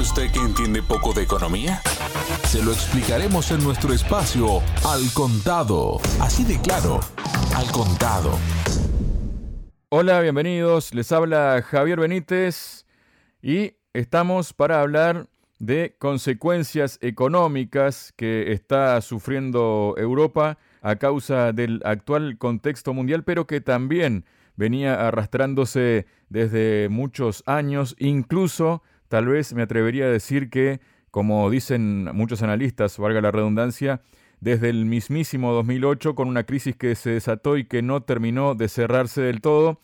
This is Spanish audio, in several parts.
usted que entiende poco de economía? Se lo explicaremos en nuestro espacio Al Contado. Así de claro, Al Contado. Hola, bienvenidos. Les habla Javier Benítez y estamos para hablar de consecuencias económicas que está sufriendo Europa a causa del actual contexto mundial, pero que también venía arrastrándose desde muchos años, incluso tal vez me atrevería a decir que, como dicen muchos analistas, valga la redundancia, desde el mismísimo 2008 con una crisis que se desató y que no terminó de cerrarse del todo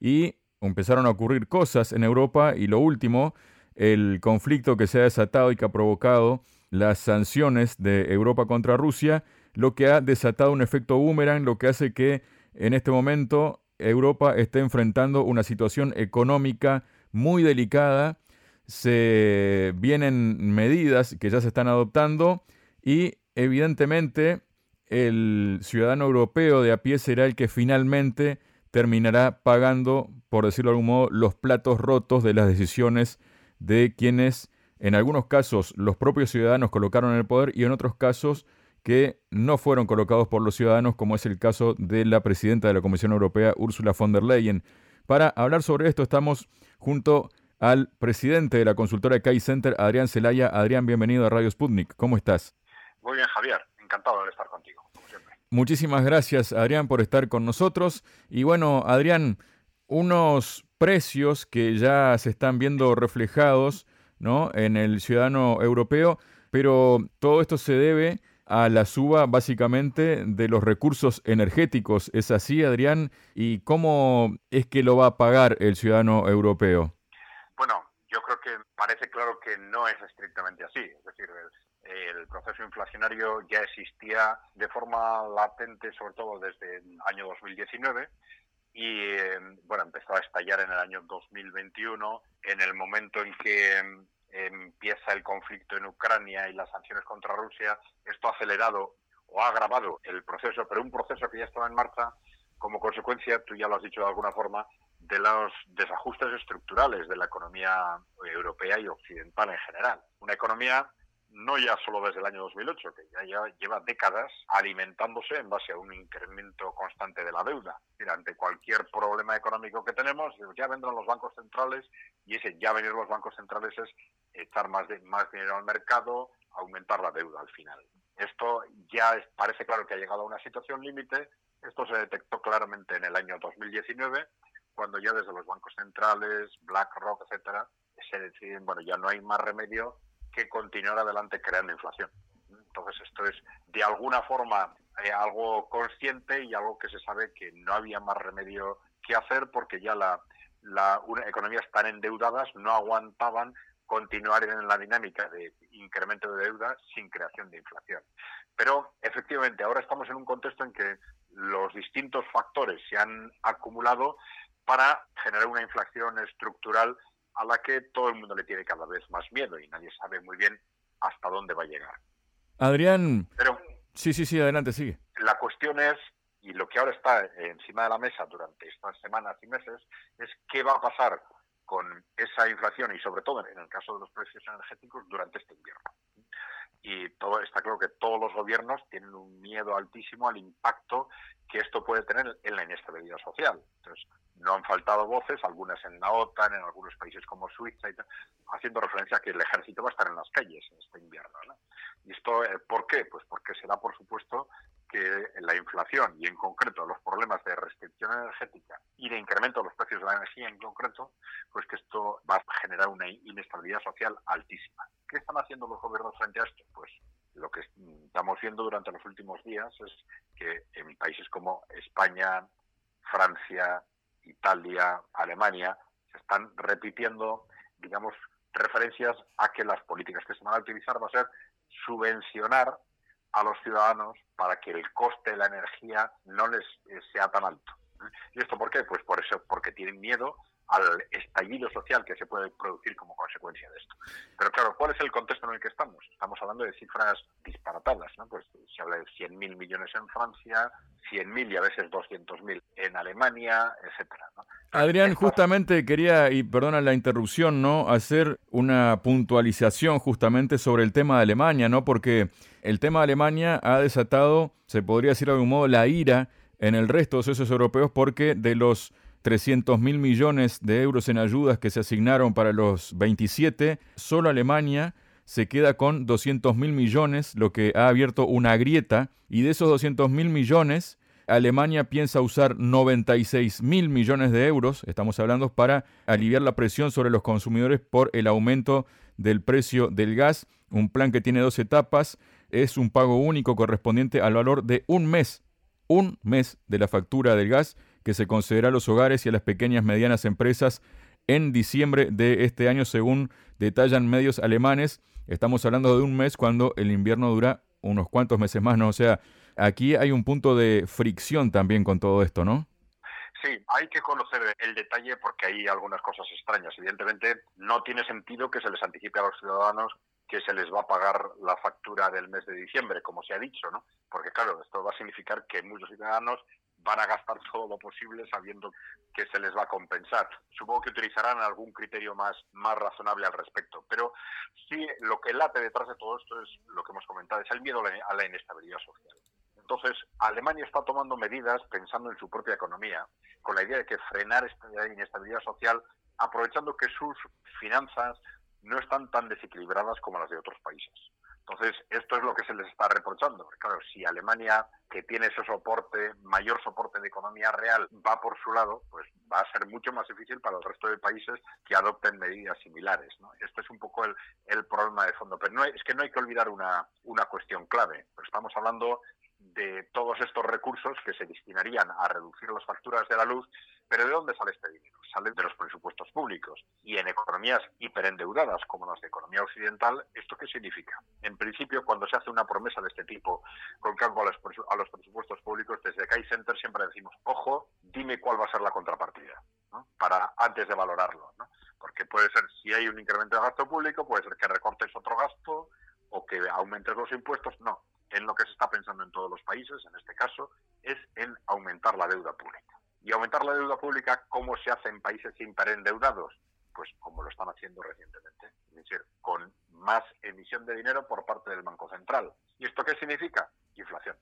y empezaron a ocurrir cosas en Europa y lo último, el conflicto que se ha desatado y que ha provocado las sanciones de Europa contra Rusia, lo que ha desatado un efecto boomerang, lo que hace que en este momento Europa está enfrentando una situación económica muy delicada, se vienen medidas que ya se están adoptando y evidentemente el ciudadano europeo de a pie será el que finalmente terminará pagando, por decirlo de algún modo, los platos rotos de las decisiones de quienes, en algunos casos, los propios ciudadanos colocaron en el poder y en otros casos que no fueron colocados por los ciudadanos, como es el caso de la presidenta de la Comisión Europea, Ursula von der Leyen. Para hablar sobre esto estamos junto al presidente de la consultora Kai Center, Adrián Celaya. Adrián, bienvenido a Radio Sputnik. ¿Cómo estás? Muy bien, Javier. Encantado de estar contigo, como siempre. Muchísimas gracias, Adrián, por estar con nosotros. Y bueno, Adrián, unos precios que ya se están viendo reflejados ¿no? en el ciudadano europeo, pero todo esto se debe a la suba básicamente de los recursos energéticos. ¿Es así, Adrián? ¿Y cómo es que lo va a pagar el ciudadano europeo? Bueno, yo creo que parece claro que no es estrictamente así. Es decir, el proceso inflacionario ya existía de forma latente, sobre todo desde el año 2019, y bueno, empezó a estallar en el año 2021, en el momento en que empieza el conflicto en Ucrania y las sanciones contra Rusia, esto ha acelerado o ha agravado el proceso, pero un proceso que ya estaba en marcha como consecuencia, tú ya lo has dicho de alguna forma, de los desajustes estructurales de la economía europea y occidental en general. Una economía no ya solo desde el año 2008, que ya, lleva décadas alimentándose en base a un incremento constante de la deuda. ante cualquier problema económico que tenemos, ya vendrán los bancos centrales y ese ya venir los bancos centrales es echar más, más dinero al mercado, aumentar la deuda al final. Esto ya parece claro que ha llegado a una situación límite. Esto se detectó claramente en el año 2019, cuando ya desde los bancos centrales, BlackRock, etcétera, se deciden, bueno, ya no hay más remedio que continuar adelante creando inflación. Entonces esto es de alguna forma eh, algo consciente y algo que se sabe que no había más remedio que hacer porque ya la, economías tan endeudadas no aguantaban continuar en la dinámica de incremento de deuda sin creación de inflación. Pero efectivamente ahora estamos en un contexto en que los distintos factores se han acumulado para generar una inflación estructural a la que todo el mundo le tiene cada vez más miedo y nadie sabe muy bien hasta dónde va a llegar. Adrián. Pero sí, sí, sí, adelante, sigue. La cuestión es, y lo que ahora está encima de la mesa durante estas semanas y meses, es qué va a pasar con esa inflación y sobre todo en el caso de los precios energéticos durante este invierno. Y todo está claro que todos los gobiernos tienen un miedo altísimo al impacto que esto puede tener en la inestabilidad social. Entonces, no han faltado voces, algunas en la OTAN, en algunos países como Suiza, y haciendo referencia a que el ejército va a estar en las calles este invierno. ¿Y esto eh, por qué? Pues porque se da, por supuesto, que la inflación y en concreto los problemas de restricción energética y de incremento de los precios de la energía en concreto, pues que esto va a generar una inestabilidad social altísima. ¿Qué están haciendo los gobiernos frente a esto? Pues lo que estamos viendo durante los últimos días es que en países como España, Francia, Italia, Alemania, se están repitiendo, digamos, referencias a que las políticas que se van a utilizar va a ser subvencionar a los ciudadanos para que el coste de la energía no les eh, sea tan alto. ¿Y esto por qué? Pues por eso, porque tienen miedo al estallido social que se puede producir como consecuencia de esto. Pero claro, ¿cuál es el contexto en el que estamos? Estamos hablando de cifras disparatadas, ¿no? Pues se habla de 100.000 millones en Francia, 100.000 y a veces 200.000 en Alemania, etcétera. Adrián, justamente quería, y perdona la interrupción, ¿no? Hacer una puntualización justamente sobre el tema de Alemania, ¿no? Porque el tema de Alemania ha desatado, se podría decir de algún modo, la ira en el resto de los socios europeos porque de los 300 mil millones de euros en ayudas que se asignaron para los 27, solo Alemania se queda con 200 mil millones, lo que ha abierto una grieta, y de esos 200 mil millones, Alemania piensa usar 96 mil millones de euros, estamos hablando, para aliviar la presión sobre los consumidores por el aumento del precio del gas, un plan que tiene dos etapas, es un pago único correspondiente al valor de un mes, un mes de la factura del gas que se concederá a los hogares y a las pequeñas y medianas empresas en diciembre de este año, según detallan medios alemanes. Estamos hablando de un mes cuando el invierno dura unos cuantos meses más, ¿no? O sea, aquí hay un punto de fricción también con todo esto, ¿no? Sí, hay que conocer el detalle porque hay algunas cosas extrañas. Evidentemente, no tiene sentido que se les anticipe a los ciudadanos que se les va a pagar la factura del mes de diciembre, como se ha dicho, ¿no? Porque claro, esto va a significar que muchos ciudadanos van a gastar todo lo posible sabiendo que se les va a compensar. Supongo que utilizarán algún criterio más, más razonable al respecto. Pero sí, lo que late detrás de todo esto es lo que hemos comentado, es el miedo a la inestabilidad social. Entonces, Alemania está tomando medidas pensando en su propia economía, con la idea de que frenar esta inestabilidad social, aprovechando que sus finanzas no están tan desequilibradas como las de otros países. Entonces, esto es lo que se les está reprochando. Claro, si Alemania, que tiene ese soporte, mayor soporte de economía real, va por su lado, pues va a ser mucho más difícil para el resto de países que adopten medidas similares. ¿no? Este es un poco el, el problema de fondo. Pero no es que no hay que olvidar una, una cuestión clave. Pues estamos hablando de todos estos recursos que se destinarían a reducir las facturas de la luz, pero ¿de dónde sale este dinero? Sale de los presupuestos públicos. Y en economías hiperendeudadas como las de economía occidental, ¿esto qué significa? En principio, cuando se hace una promesa de este tipo con cargo a los, a los presupuestos públicos, desde Kai Center siempre decimos, ojo, dime cuál va a ser la contrapartida, para antes de valorarlo. ¿no? Porque puede ser, si hay un incremento de gasto público, puede ser que recortes otro gasto o que aumentes los impuestos. No, en lo que se está pensando en todos los países, en este caso, es en aumentar la deuda pública. ¿Y aumentar la deuda pública cómo se hace en países hiperendeudados? Pues como lo están haciendo recientemente, es decir, con más emisión de dinero por parte del Banco Central. ¿Y esto qué significa? Inflación.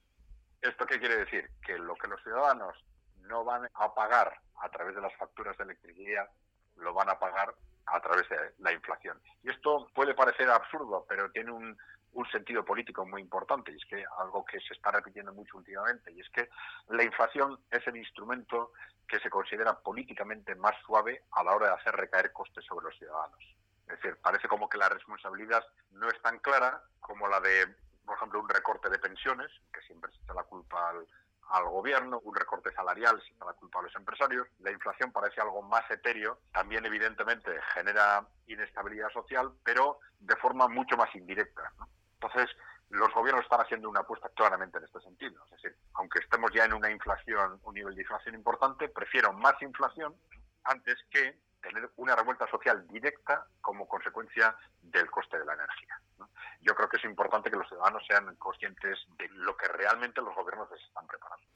¿Esto qué quiere decir? Que lo que los ciudadanos no van a pagar a través de las facturas de electricidad, lo van a pagar a través de la inflación. Y esto puede parecer absurdo, pero tiene un, un sentido político muy importante, y es que algo que se está repitiendo mucho últimamente, y es que la inflación es el instrumento que se considera políticamente más suave a la hora de hacer recaer costes sobre los ciudadanos. Es decir, parece como que la responsabilidad no es tan clara como la de, por ejemplo, un recorte de pensiones, que siempre se echa la culpa al, gobierno, un recorte salarial se echa la culpa a los empresarios. La inflación parece algo más etéreo, también evidentemente genera inestabilidad social, pero de forma mucho más indirecta. Entonces, los gobiernos están haciendo una apuesta claramente en este sentido. Es decir, aunque estemos ya en una inflación, un nivel de inflación importante, prefiero más inflación antes que tener una revuelta social directa como consecuencia del coste de la energía. Yo creo que es importante que los ciudadanos sean conscientes de lo que realmente los gobiernos les están preparando.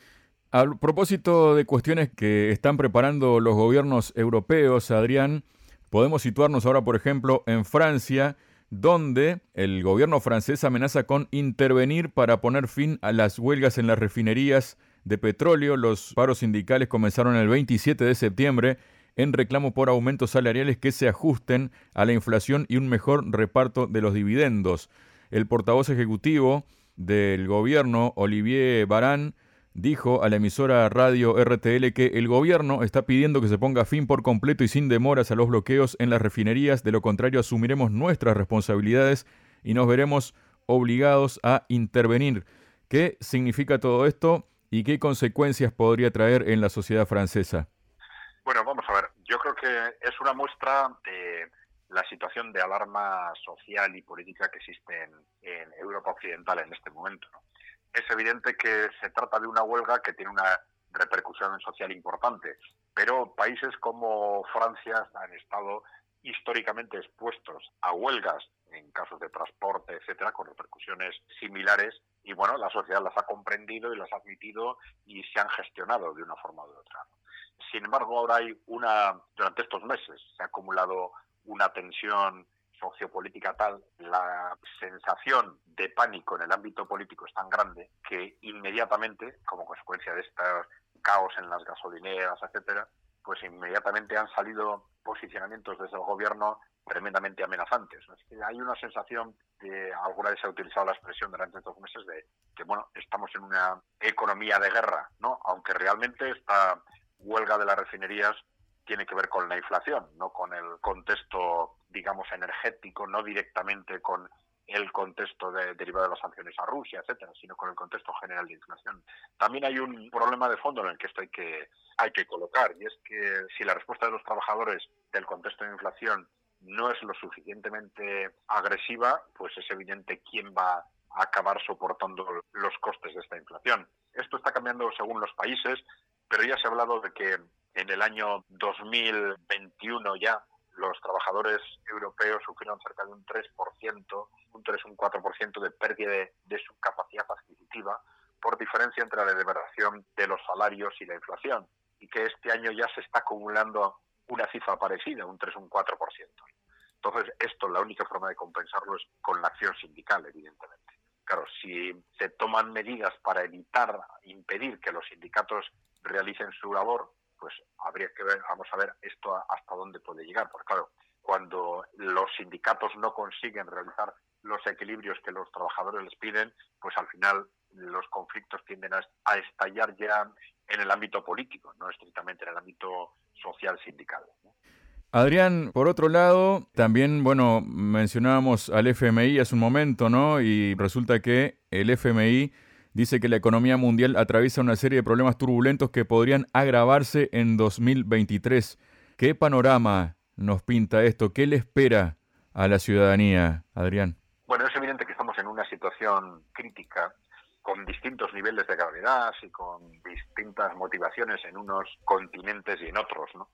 A propósito de cuestiones que están preparando los gobiernos europeos, Adrián, podemos situarnos ahora, por ejemplo, en Francia, donde el gobierno francés amenaza con intervenir para poner fin a las huelgas en las refinerías de petróleo. Los paros sindicales comenzaron el 27 de septiembre en reclamo por aumentos salariales que se ajusten a la inflación y un mejor reparto de los dividendos. El portavoz ejecutivo del gobierno, Olivier Barán, dijo a la emisora radio RTL que el gobierno está pidiendo que se ponga fin por completo y sin demoras a los bloqueos en las refinerías, de lo contrario asumiremos nuestras responsabilidades y nos veremos obligados a intervenir. ¿Qué significa todo esto y qué consecuencias podría traer en la sociedad francesa? Bueno, vamos a ver, yo creo que es una muestra de la situación de alarma social y política que existe en, Europa Occidental en este momento. ¿no? Es evidente que se trata de una huelga que tiene una repercusión social importante, pero países como Francia han estado históricamente expuestos a huelgas en casos de transporte, etcétera, con repercusiones similares y bueno, la sociedad las ha comprendido y las ha admitido y se han gestionado de una forma u otra. Sin embargo, ahora hay una, durante estos meses se ha acumulado una tensión sociopolítica tal, la sensación de pánico en el ámbito político es tan grande que inmediatamente, como consecuencia de estos caos en las gasolineras, etcétera, pues inmediatamente han salido posicionamientos desde el gobierno tremendamente amenazantes. hay una sensación de, alguna vez se ha utilizado la expresión durante estos meses de que bueno, estamos en una economía de guerra, ¿no? Aunque realmente esta huelga de las refinerías tiene que ver con la inflación, no con el contexto, digamos, energético, no directamente con el contexto de, derivado de las sanciones a Rusia, etcétera, sino con el contexto general de inflación. También hay un problema de fondo en el que esto hay que, hay que colocar, y es que si la respuesta de los trabajadores del contexto de inflación no es lo suficientemente agresiva, pues es evidente quién va a acabar soportando los costes de esta inflación. Esto está cambiando según los países, pero ya se ha hablado de que en el año 2021 ya los trabajadores europeos sufrieron cerca de un 3%, un 3, un 4% de pérdida de, su capacidad adquisitiva por diferencia entre la devaluación de los salarios y la inflación, y que este año ya se está acumulando una cifra parecida, un 3, un 4%. Entonces, esto, la única forma de compensarlo es con la acción sindical, evidentemente. Claro, si se toman medidas para evitar, impedir que los sindicatos realicen su labor, pues habría que ver, vamos a ver esto hasta dónde puede llegar. Porque claro, cuando los sindicatos no consiguen realizar los equilibrios que los trabajadores les piden, pues al final los conflictos tienden a, estallar ya en el ámbito político, no estrictamente en el ámbito social sindical. Adrián, por otro lado, también, bueno, mencionábamos al FMI hace un momento, ¿no? Y resulta que el FMI dice que la economía mundial atraviesa una serie de problemas turbulentos que podrían agravarse en 2023. ¿Qué panorama nos pinta esto? ¿Qué le espera a la ciudadanía, Adrián? Bueno, es evidente que estamos en una situación crítica con distintos niveles de gravedad y con distintas motivaciones en unos continentes y en otros, ¿no?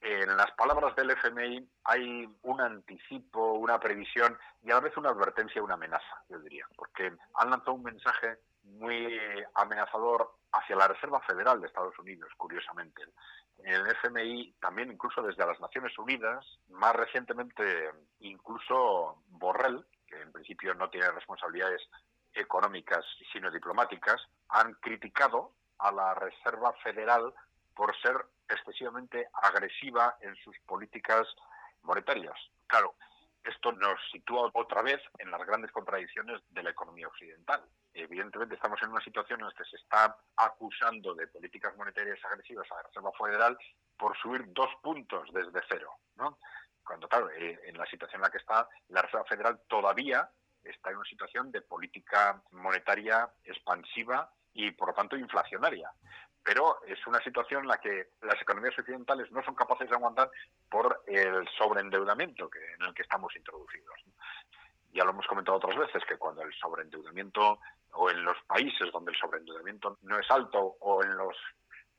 En las palabras del FMI hay un anticipo, una previsión y a la vez una advertencia, una amenaza, yo diría, porque han lanzado un mensaje muy amenazador hacia la Reserva Federal de Estados Unidos, curiosamente. El FMI, también incluso desde las Naciones Unidas, más recientemente incluso Borrell, que en principio no tiene responsabilidades económicas sino diplomáticas, han criticado a la Reserva Federal por ser excesivamente agresiva en sus políticas monetarias. Claro, esto nos sitúa otra vez en las grandes contradicciones de la economía occidental. Evidentemente estamos en una situación en la que se está acusando de políticas monetarias agresivas a la Reserva Federal por subir dos puntos desde cero, ¿no? Cuando, claro, eh, en la situación en la que está, la Reserva Federal todavía está en una situación de política monetaria expansiva y, por lo tanto, inflacionaria pero es una situación en la que las economías occidentales no son capaces de aguantar por el sobreendeudamiento que, en el que estamos introducidos. Ya lo hemos comentado otras veces, que cuando el sobreendeudamiento o en los países donde el sobreendeudamiento no es alto o en los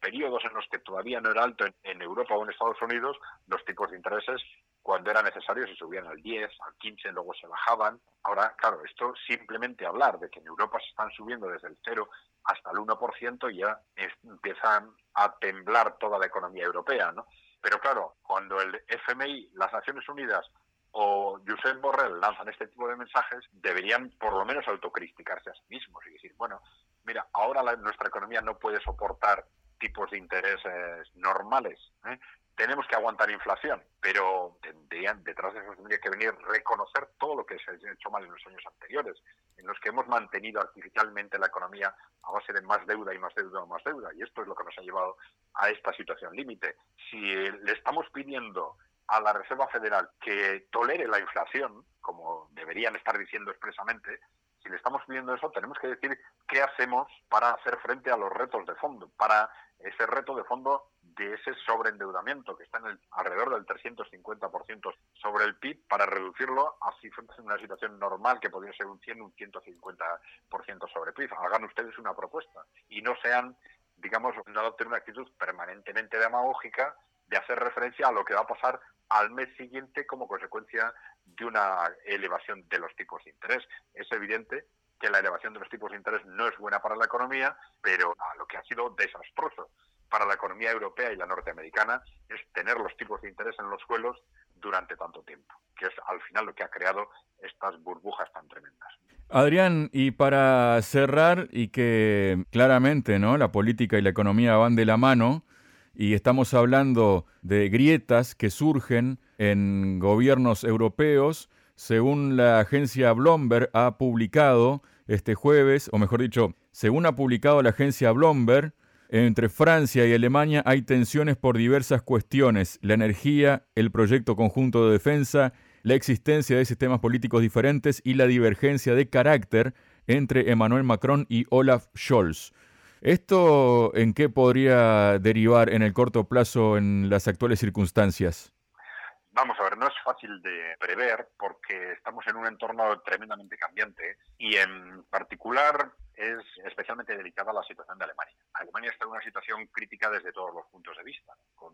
periodos en los que todavía no era alto en, Europa o en Estados Unidos, los tipos de intereses cuando era necesario se subían al 10, al 15, luego se bajaban. Ahora, claro, esto simplemente hablar de que en Europa se están subiendo desde el 0 hasta el 1% ya empiezan a temblar toda la economía europea, ¿no? Pero claro, cuando el FMI, las Naciones Unidas o Josep Borrell lanzan este tipo de mensajes, deberían por lo menos autocriticarse a sí mismos y decir, bueno, mira, ahora nuestra economía no puede soportar tipos de intereses normales. ¿eh? Tenemos que aguantar inflación, pero tendrían, detrás de eso tendría que venir reconocer todo lo que se ha hecho mal en los años anteriores, en los que hemos mantenido artificialmente la economía a base de más deuda y más deuda y más deuda. Y esto es lo que nos ha llevado a esta situación límite. Si le estamos pidiendo a la Reserva Federal que tolere la inflación, como deberían estar diciendo expresamente, si le estamos pidiendo eso, tenemos que decir qué hacemos para hacer frente a los retos de fondo, para ese reto de fondo de ese sobreendeudamiento que está en el, alrededor del 350% sobre el PIB para reducirlo a en una situación normal que podría ser un 100, un 150% sobre PIB. Hagan ustedes una propuesta y no sean, digamos, no adopten una actitud permanentemente demagógica de hacer referencia a lo que va a pasar al mes siguiente como consecuencia de una elevación de los tipos de interés. Es evidente que la elevación de los tipos de interés no es buena para la economía, pero lo que ha sido desastroso para la economía europea y la norteamericana es tener los tipos de interés en los suelos durante tanto tiempo, que es al final lo que ha creado estas burbujas tan tremendas. Adrián, y para cerrar y que claramente, ¿no? La política y la economía van de la mano y estamos hablando de grietas que surgen en gobiernos europeos, según la agencia Bloomberg ha publicado este jueves, o mejor dicho, según ha publicado la agencia Bloomberg, entre Francia y Alemania hay tensiones por diversas cuestiones, la energía, el proyecto conjunto de defensa, la existencia de sistemas políticos diferentes y la divergencia de carácter entre Emmanuel Macron y Olaf Scholz. ¿Esto en qué podría derivar en el corto plazo en las actuales circunstancias? Vamos a ver, no es fácil de prever porque estamos en un entorno tremendamente cambiante y en particular es especialmente delicada la situación de Alemania. Alemania está en una situación crítica desde todos los puntos de vista, con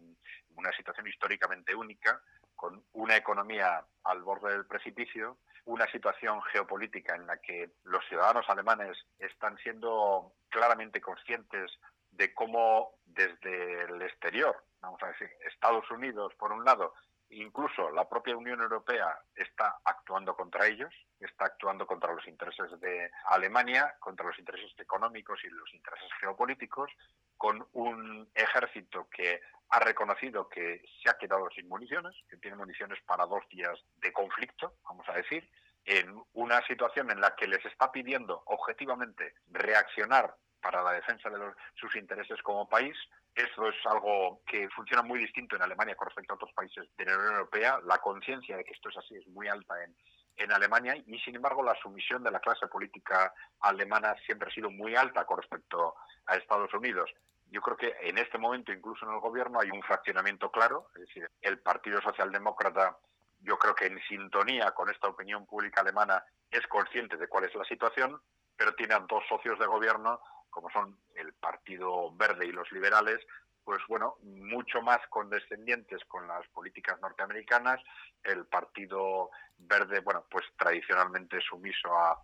una situación históricamente única, con una economía al borde del precipicio, una situación geopolítica en la que los ciudadanos alemanes están siendo claramente conscientes de cómo desde el exterior, vamos a decir, Estados Unidos por un lado Incluso la propia Unión Europea está actuando contra ellos, está actuando contra los intereses de Alemania, contra los intereses económicos y los intereses geopolíticos, con un ejército que ha reconocido que se ha quedado sin municiones, que tiene municiones para dos días de conflicto, vamos a decir, en una situación en la que les está pidiendo objetivamente reaccionar para la defensa de sus intereses como país. Eso es algo que funciona muy distinto en Alemania con respecto a otros países de la Unión Europea. La conciencia de que esto es así es muy alta en, en Alemania y, sin embargo, la sumisión de la clase política alemana siempre ha sido muy alta con respecto a Estados Unidos. Yo creo que en este momento, incluso en el gobierno, hay un fraccionamiento claro, es decir, el Partido Socialdemócrata, yo creo que en sintonía con esta opinión pública alemana, es consciente de cuál es la situación, pero tiene a dos socios de gobierno como son el Partido Verde y los liberales, pues bueno, mucho más condescendientes con las políticas norteamericanas, el Partido Verde, bueno, pues tradicionalmente sumiso a,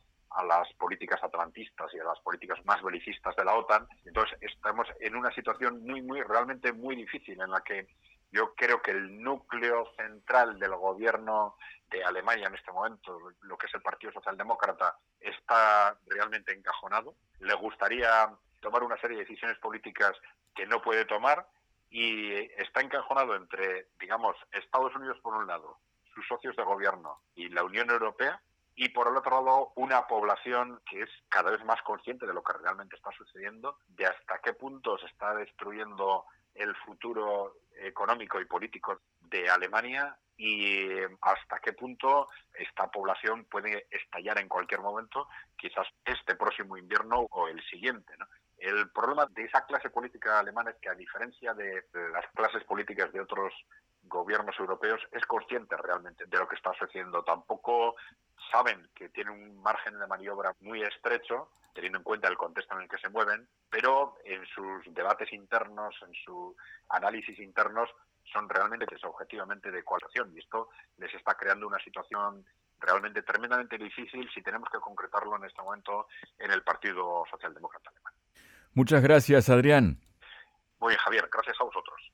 las políticas atlantistas y a las políticas más belicistas de la OTAN. Entonces estamos en una situación muy, muy, realmente muy difícil en la que yo creo que el núcleo central del gobierno de Alemania en este momento, lo que es el Partido Socialdemócrata, está realmente encajonado. Le gustaría tomar una serie de decisiones políticas que no puede tomar y está encajonado entre, digamos, Estados Unidos por un lado, sus socios de gobierno y la Unión Europea, y por el otro lado una población que es cada vez más consciente de lo que realmente está sucediendo, de hasta qué punto se está destruyendo el futuro económico y político de Alemania y hasta qué punto esta población puede estallar en cualquier momento, quizás este próximo invierno o el siguiente. El problema de esa clase política alemana es que, a diferencia de las clases políticas de otros gobiernos europeos, es consciente realmente de lo que está sucediendo. Tampoco saben que tiene un margen de maniobra muy estrecho, teniendo en cuenta el contexto en el que se mueven, pero en sus debates internos, en sus análisis internos, son realmente objetivamente de coalición y esto les está creando una situación realmente tremendamente difícil si tenemos que concretarlo en este momento en el Partido Socialdemócrata Alemán. Muchas gracias, Adrián. Muy bien, Javier, gracias a vosotros.